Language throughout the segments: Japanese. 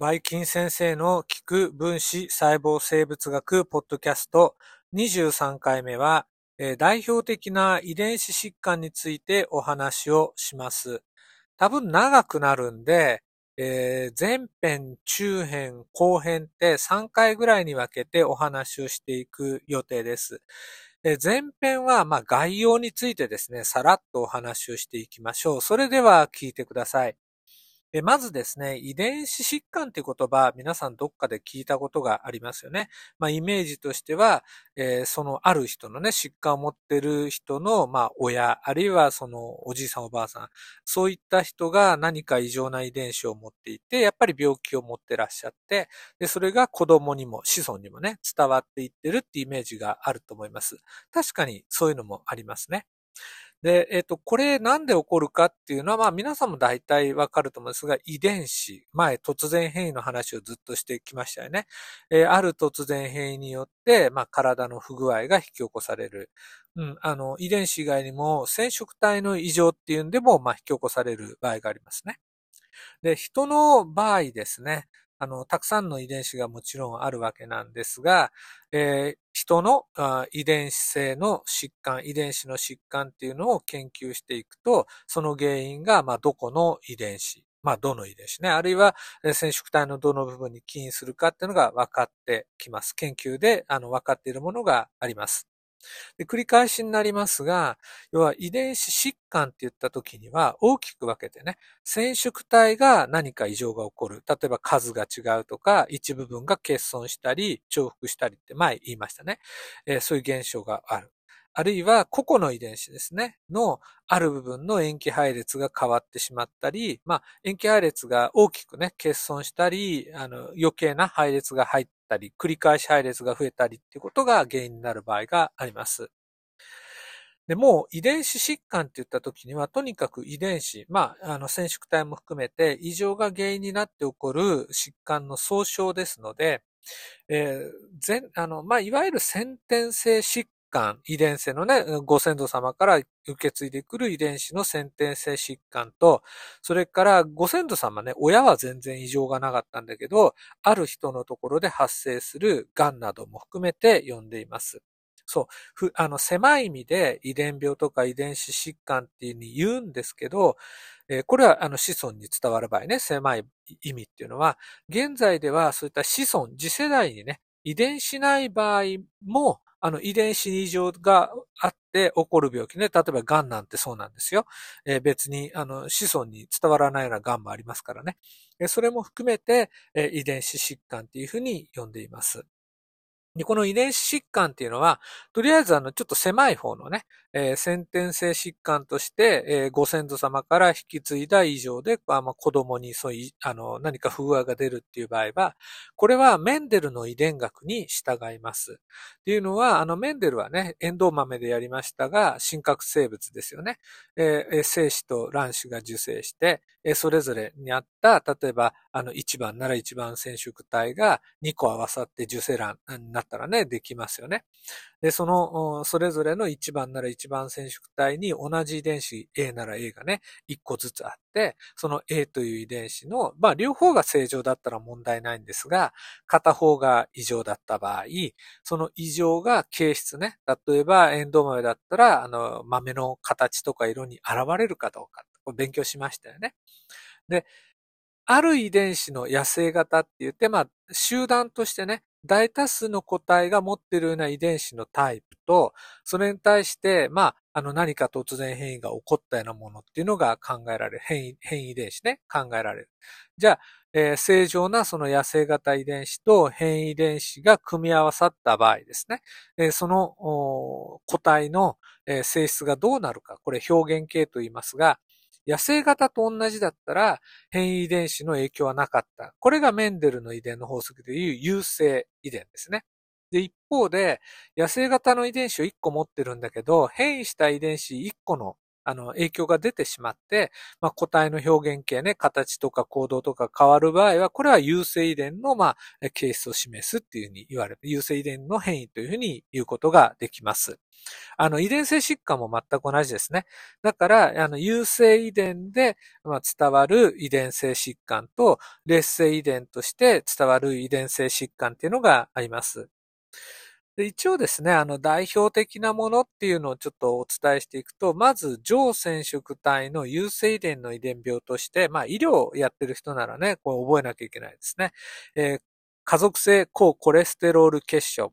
バイキン先生の聞く分子細胞生物学ポッドキャスト23回目は、えー代表的な遺伝子疾患についてお話をします。多分長くなるんで、えー前編、中編、後編って3回ぐらいに分けてお話をしていく予定です。えー前編はま概要についてですね、さらっとお話をしていきましょう。それでは聞いてください。まずですね、遺伝子疾患っていう言葉、皆さんどっかで聞いたことがありますよね。まあ、イメージとしては、えーそのある人のね、疾患を持ってる人の、まあ、親、あるいはそのおじいさんおばあさん、そういった人が何か異常な遺伝子を持っていて、やっぱり病気を持ってらっしゃって、で、それが子供にも子孫にもね、伝わっていってるってイメージがあると思います。確かにそういうのもありますね。で、えっ、と、これなんで起こるかっていうのは、まあ皆さんも大体わかると思うんですが、遺伝子、前突然変異の話をずっとしてきましたよね。えーある突然変異によって、まあ体の不具合が引き起こされる。うん、あの、遺伝子以外にも染色体の異常っていうんでも、まあ引き起こされる場合がありますね。で、人の場合ですね、あの、たくさんの遺伝子がもちろんあるわけなんですが、えー人の遺伝子性の疾患、遺伝子の疾患っていうのを研究していくと、その原因が、まあ、どこの遺伝子、まあ、どの遺伝子ね、あるいは染色体のどの部分に起因するかっていうのが分かってきます。研究で、あの、分かっているものがあります。で繰り返しになりますが、要は遺伝子疾患って言った時には大きく分けてね、染色体が何か異常が起こる。例えば数が違うとか、一部分が欠損したり、重複したりって前言いましたね。えーそういう現象がある。あるいは個々の遺伝子ですね、のある部分の塩基配列が変わってしまったり、まあ、塩基配列が大きくね、欠損したり、あの、余計な配列が入ったり、繰り返し配列が増えたりっていうことが原因になる場合があります。で、もう遺伝子疾患って言った時には、とにかく遺伝子、まあ、あの、染色体も含めて異常が原因になって起こる疾患の総称ですので、えー全、あの、まあ、いわゆる先天性疾患、遺伝性のね、ご先祖様から受け継いでくる遺伝子の先天性疾患と、それからご先祖様ね、親は全然異常がなかったんだけど、ある人のところで発生する癌なども含めて呼んでいます。そう。あの、狭い意味で遺伝病とか遺伝子疾患っていうふうに言うんですけど、えーこれはあの子孫に伝わる場合ね、狭い意味っていうのは、現在ではそういった子孫、次世代にね、遺伝しない場合も、あの遺伝子に異常があって起こる病気ね。例えば癌なんてそうなんですよ。えー別にあの子孫に伝わらないような癌もありますからね。えーそれも含めて、えー遺伝子疾患っていうふうに呼んでいます。で、この遺伝子疾患っていうのは、とりあえずあの、ちょっと狭い方のね、えー先天性疾患として、えーご先祖様から引き継いだ異常で、まあ、子供にそういう、あの、何か不具合が出るっていう場合は、これはメンデルの遺伝学に従います。っていうのは、あの、メンデルはね、エンドウ豆でやりましたが、真核生物ですよね。えー精子と卵子が受精して、えーそれぞれにあった、例えば、あの、1番なら1番染色体が2個合わさって受精卵になったらね、できますよね。で、その、それぞれの1番なら1一番染色体に同じ遺伝子 A なら A がね、1個ずつあって、その A という遺伝子の、まあ、両方が正常だったら問題ないんですが、片方が異常だった場合、その異常が形質ね、例えばエンドウ豆だったら、あの、豆の形とか色に現れるかどうか、これ勉強しましたよね。で、ある遺伝子の野生型って言って、まあ、集団としてね、大多数の個体が持っているような遺伝子のタイプと、それに対して、まあ、あの何か突然変異が起こったようなものっていうのが考えられる。変異、変異遺伝子ね、考えられる。じゃあ、えー正常なその野生型遺伝子と変異遺伝子が組み合わさった場合ですね、えーその個体の、えー性質がどうなるか、これ表現系と言いますが、野生型と同じだったら変異遺伝子の影響はなかった。これがメンデルの遺伝の法則でいう優性遺伝ですね。で、一方で、野生型の遺伝子を1個持ってるんだけど、変異した遺伝子1個のあの、影響が出てしまって、まあ、個体の表現形ね、形とか行動とか変わる場合は、これは優性遺伝の、まあ、形質を示すっていうふうに言われる。優性遺伝の変異というふうに言うことができます。あの、遺伝性疾患も全く同じですね。だから、あの、優性遺伝で、まあ、伝わる遺伝性疾患と、劣性遺伝として伝わる遺伝性疾患っていうのがあります。で一応ですね、あの代表的なものっていうのをちょっとお伝えしていくと、まず、上染色体の優性遺伝の遺伝病として、まあ医療をやってる人ならね、これ覚えなきゃいけないですね。えー、家族性高コレステロール結晶。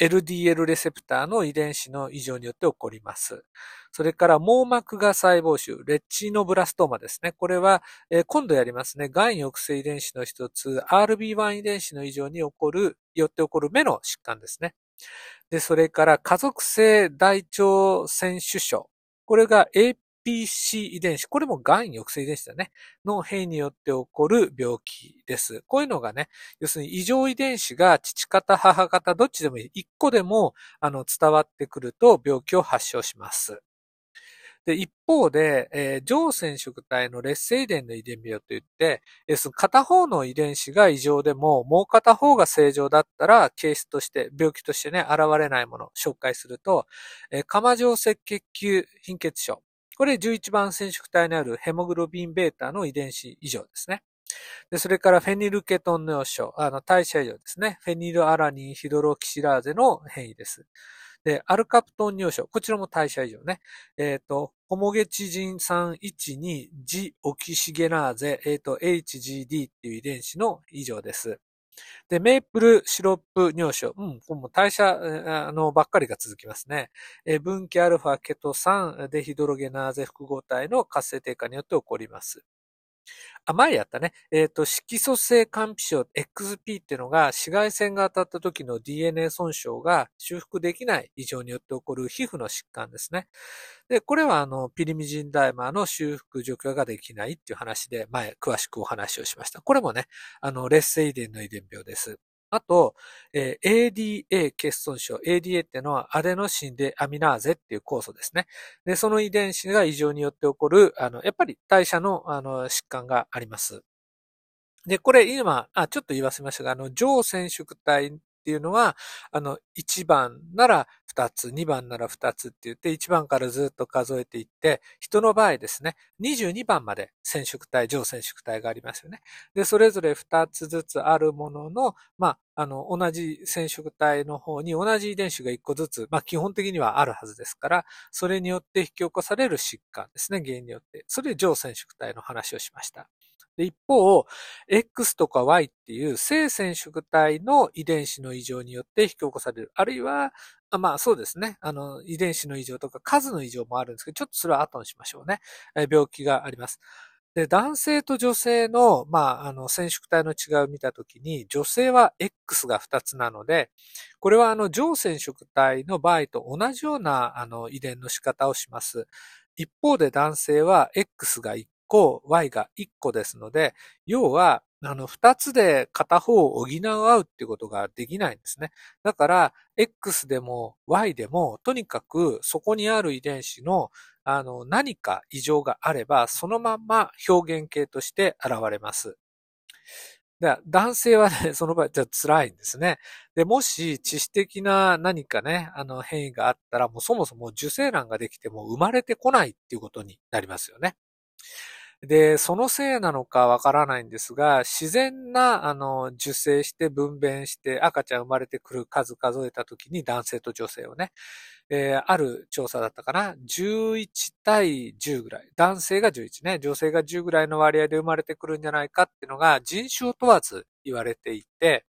LDL レセプターの遺伝子の異常によって起こります。それから網膜が細胞腫、レッチーノブラストーマですね。これは、えー、今度やりますね。癌抑制遺伝子の一つ、RB1 遺伝子の異常に起こる、よって起こる目の疾患ですね。で、それから家族性大腸腺腫症。これが APC 遺伝子。これも癌抑制遺伝子だね。の変異によって起こる病気です。こういうのがね、要するに異常遺伝子が父方、母方、どっちでもいい。一個でも、あの、伝わってくると病気を発症します。で、一方で、えー、上染色体の劣性遺伝の遺伝病といって、えー、片方の遺伝子が異常でも、もう片方が正常だったら、ケースとして、病気としてね、現れないものを紹介すると、えー、釜状赤血球貧血症。これ11番染色体にあるヘモグロビンベータの遺伝子異常ですね。で、それからフェニルケトン尿症、あの、代謝異常ですね。フェニルアラニンヒドロキシラーゼの変異です。で、アルカプトン尿症。こちらも代謝異常ね。えっ、ー、と、ホモゲチジン312ジオキシゲナーゼ、えっ、ー、と、HGD っていう遺伝子の異常です。で、メープルシロップ尿症。うん、これも代謝、あの、ばっかりが続きますね。え分岐アルファケト酸デヒドロゲナーゼ複合体の活性低下によって起こります。あ、前やったね。えっ、ー、と、色素性肝皮症 XP っていうのが紫外線が当たった時の DNA 損傷が修復できない異常によって起こる皮膚の疾患ですね。で、これはあの、ピリミジンダイマーの修復除去ができないっていう話で前詳しくお話をしました。これもね、あの、劣性遺伝の遺伝病です。あと、えー、ADA 欠損症。ADA ってのはアデノシンでアミナーゼっていう酵素ですね。で、その遺伝子が異常によって起こる、あの、やっぱり代謝の、あの、疾患があります。で、これ今、あ、ちょっと言わせましたが、あの、上染色体っていうのは、あの、1番なら2つ、2番なら2つって言って、1番からずっと数えていって、人の場合ですね、22番まで染色体、上染色体がありますよね。で、それぞれ2つずつあるものの、まあ、あの、同じ染色体の方に同じ遺伝子が1個ずつ、まあ、基本的にはあるはずですから、それによって引き起こされる疾患ですね、原因によって。それで上染色体の話をしました。で、一方、X とか Y っていう性染色体の遺伝子の異常によって引き起こされる。あるいは、まあそうですね。あの、遺伝子の異常とか数の異常もあるんですけど、ちょっとそれは後にしましょうね。病気があります。で、男性と女性の、まあ、あの、染色体の違いを見たときに、女性は X が2つなので、これはあの、上染色体の場合と同じような、あの、遺伝の仕方をします。一方で男性は X が1個、Y が1個ですので、要は、あの、二つで片方を補う合うっていうことができないんですね。だから、X でも Y でも、とにかくそこにある遺伝子の、あの、何か異常があれば、そのまま表現形として現れます。で男性はね、その場合、じゃ辛いんですね。で、もし、致死的な何かね、あの、変異があったら、もうそもそも受精卵ができても生まれてこないっていうことになりますよね。で、そのせいなのかわからないんですが、自然な、あの、受精して分娩して赤ちゃん生まれてくる数数えた時に男性と女性をね、えー、ある調査だったかな、11対10ぐらい。男性が11ね、女性が10ぐらいの割合で生まれてくるんじゃないかっていうのが人種を問わず言われていて、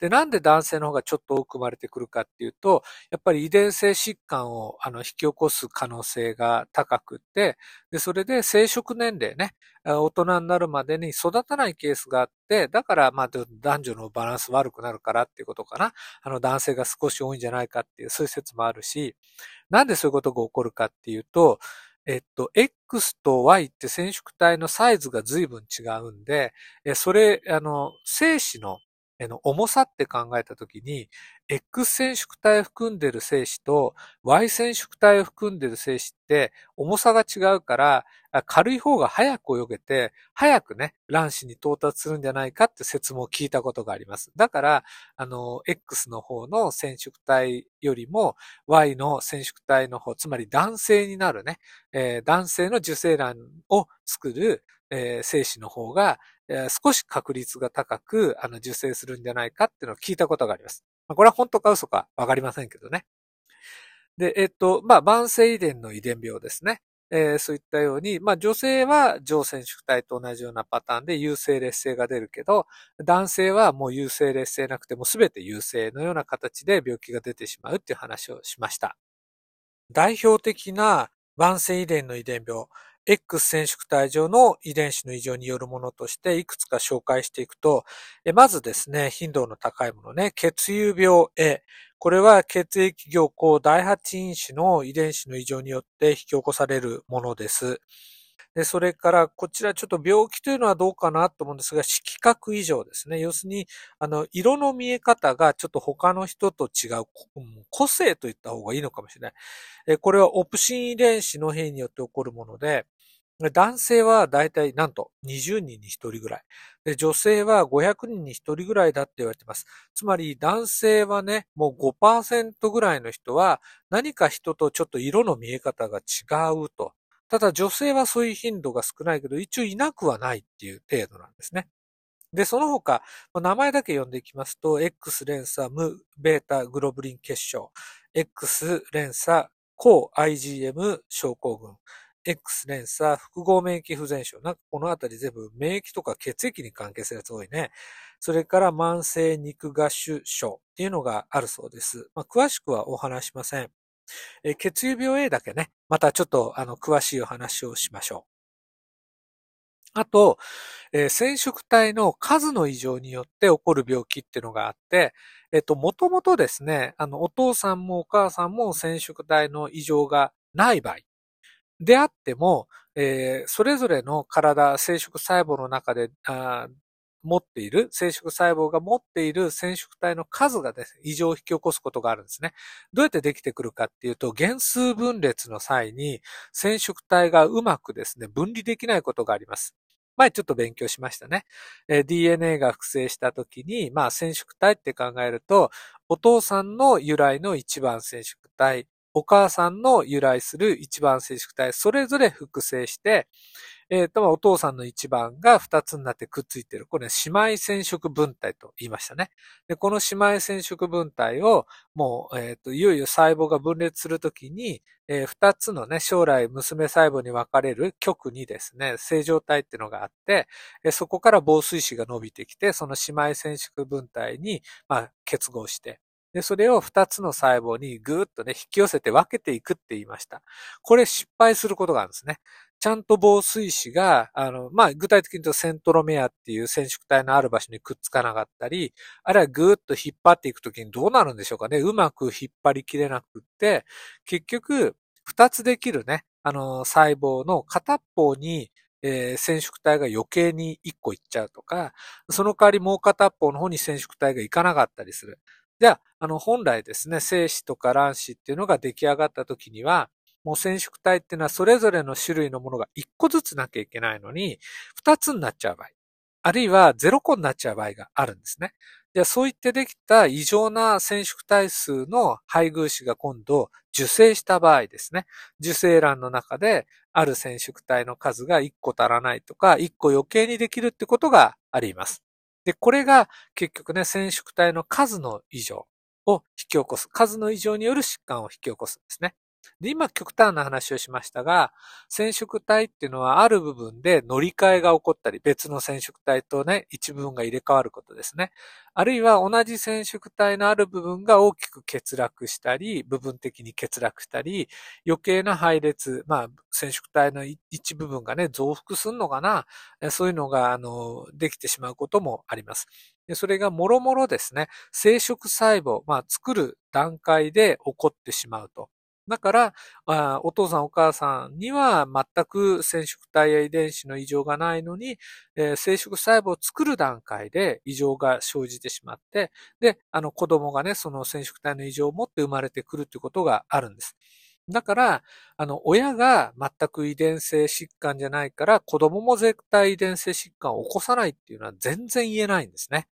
で、なんで男性の方がちょっと多く生まれてくるかっていうと、やっぱり遺伝性疾患をあの引き起こす可能性が高くって、で、それで生殖年齢ね、大人になるまでに育たないケースがあって、だからまあ男女のバランス悪くなるからっていうことかな。あの男性が少し多いんじゃないかっていう、そういう説もあるし、なんでそういうことが起こるかっていうと、えっと、X と Y って染色体のサイズが随分違うんで、それ、あの、精子のの重さって考えたときに、X 染色体を含んでる精子と Y 染色体を含んでる精子って重さが違うから、軽い方が早く泳げて、早くね、卵子に到達するんじゃないかって説も聞いたことがあります。だから、あの、X の方の染色体よりも Y の染色体の方、つまり男性になるね、えー、男性の受精卵を作る、えー、精子の方が、えー、少し確率が高く、あの、受精するんじゃないかっていうのを聞いたことがあります。まあ、これは本当か嘘かわかりませんけどね。で、えっと、まあ、慢性遺伝の遺伝病ですね。えー、そういったように、まあ女性は上染色体と同じようなパターンで優性劣性が出るけど、男性はもう優性劣性なくても全て優性のような形で病気が出てしまうっていう話をしました。代表的な慢性遺伝の遺伝病、X 染色体上の遺伝子の異常によるものとしていくつか紹介していくと、まずですね、頻度の高いものね、血友病 A。これは血液凝固第8因子の遺伝子の異常によって引き起こされるものです。で、それから、こちらちょっと病気というのはどうかなと思うんですが、色覚異常ですね。要するに、あの、色の見え方がちょっと他の人と違う、個性と言った方がいいのかもしれない。これはオプシン遺伝子の変異によって起こるもので、男性はだいたいなんと20人に1人ぐらい。で女性は500人に1人ぐらいだって言われてます。つまり男性はね、もう5%ぐらいの人は何か人とちょっと色の見え方が違うと。ただ女性はそういう頻度が少ないけど、一応いなくはないっていう程度なんですね。で、その他、名前だけ読んでいきますと、X 連鎖無ベータグロブリン結晶、X 連鎖抗 IgM 症候群、X 連鎖、複合免疫不全症。なんかこのあたり全部免疫とか血液に関係するやつ多いね。それから慢性肉芽腫症っていうのがあるそうです。まあ、詳しくはお話しません。え血友病 A だけね、またちょっとあの詳しいお話をしましょう。あと、えー、染色体の数の異常によって起こる病気っていうのがあって、えっと、もともとですね、あの、お父さんもお母さんも染色体の異常がない場合、であっても、えー、それぞれの体、生殖細胞の中で持っている、生殖細胞が持っている染色体の数がですね、異常を引き起こすことがあるんですね。どうやってできてくるかっていうと、原数分裂の際に染色体がうまくですね、分離できないことがあります。前ちょっと勉強しましたね。えー、DNA が複製した時に、まあ染色体って考えると、お父さんの由来の一番染色体、お母さんの由来する一番染色体、それぞれ複製して、えっ、ー、と、お父さんの一番が二つになってくっついてる。これ、ね、姉妹染色分体と言いましたね。で、この姉妹染色分体を、もう、えっ、ー、と、いよいよ細胞が分裂するときに、えー、二つのね、将来娘細胞に分かれる極にですね、正常体っていうのがあって、えそこから防水子が伸びてきて、その姉妹染色分体に、まあ、結合して、で、それを二つの細胞にぐーっとね、引き寄せて分けていくって言いました。これ失敗することがあるんですね。ちゃんと防水子が、あの、まあ、具体的に言うとセントロメアっていう染色体のある場所にくっつかなかったり、あるいはぐーっと引っ張っていくときにどうなるんでしょうかね。うまく引っ張りきれなくって、結局、二つできるね、あの、細胞の片方に、えー、染色体が余計に一個いっちゃうとか、その代わりもう片方の方に染色体がいかなかったりする。じゃあ、あの、本来ですね、精子とか卵子っていうのが出来上がった時には、もう染色体っていうのはそれぞれの種類のものが1個ずつなきゃいけないのに、2つになっちゃう場合、あるいは0個になっちゃう場合があるんですね。じゃあそういってできた異常な染色体数の配偶子が今度受精した場合ですね。受精卵の中である染色体の数が1個足らないとか、1個余計にできるってことがあります。で、これが結局ね、染色体の数の異常を引き起こす。数の異常による疾患を引き起こすんですね。で、今極端な話をしましたが、染色体っていうのはある部分で乗り換えが起こったり、別の染色体とね、一部分が入れ替わることですね。あるいは同じ染色体のある部分が大きく欠落したり、部分的に欠落したり、余計な配列、まあ、染色体の一部分がね、増幅するのかな、そういうのが、あの、できてしまうこともあります。それがもろもろですね、生殖細胞、まあ、作る段階で起こってしまうと。だから、お父さんお母さんには全く染色体や遺伝子の異常がないのに、えー、生殖細胞を作る段階で異常が生じてしまって、で、あの子供がね、その染色体の異常を持って生まれてくるということがあるんです。だから、あの、親が全く遺伝性疾患じゃないから、子供も絶対遺伝性疾患を起こさないっていうのは全然言えないんですね。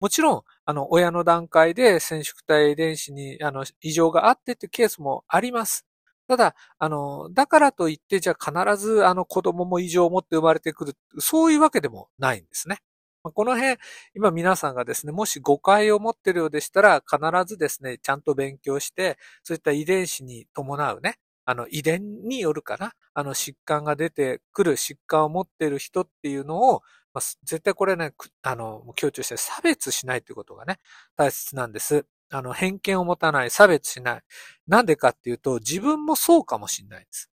もちろん、あの、親の段階で染色体遺伝子に、あの、異常があってってケースもあります。ただ、あの、だからといって、じゃあ必ずあの子供も異常を持って生まれてくる、そういうわけでもないんですね。この辺、今皆さんがですね、もし誤解を持っているようでしたら、必ずですね、ちゃんと勉強して、そういった遺伝子に伴うね、あの、遺伝によるかな、あの、疾患が出てくる疾患を持っている人っていうのを、まあ、絶対これね、あの、強調して差別しないということがね、大切なんです。あの、偏見を持たない、差別しない。なんでかっていうと、自分もそうかもしれないです。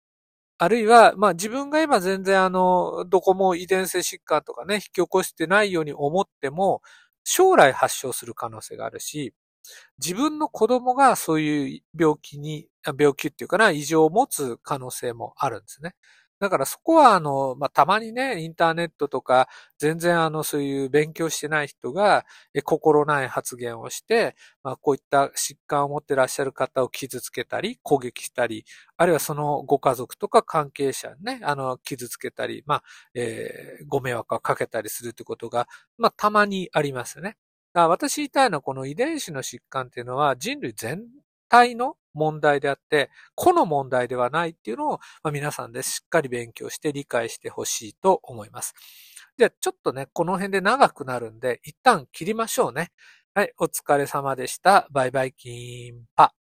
あるいは、まあ自分が今全然あの、どこも遺伝性疾患とかね、引き起こしてないように思っても、将来発症する可能性があるし、自分の子供がそういう病気に、病気っていうかな、異常を持つ可能性もあるんですね。だからそこは、あの、まあ、たまにね、インターネットとか、全然あの、そういう勉強してない人が、え心ない発言をして、まあ、こういった疾患を持ってらっしゃる方を傷つけたり、攻撃したり、あるいはそのご家族とか関係者ね、あの、傷つけたり、まあ、えー、ご迷惑をかけたりするということが、まあ、たまにありますね。私言いたいのは、この遺伝子の疾患っていうのは人類全体の問題であって、個の問題ではないっていうのを、まあ、皆さんでしっかり勉強して理解してほしいと思います。じゃあちょっとね、この辺で長くなるんで、一旦切りましょうね。はい、お疲れ様でした。バイバイキンパ。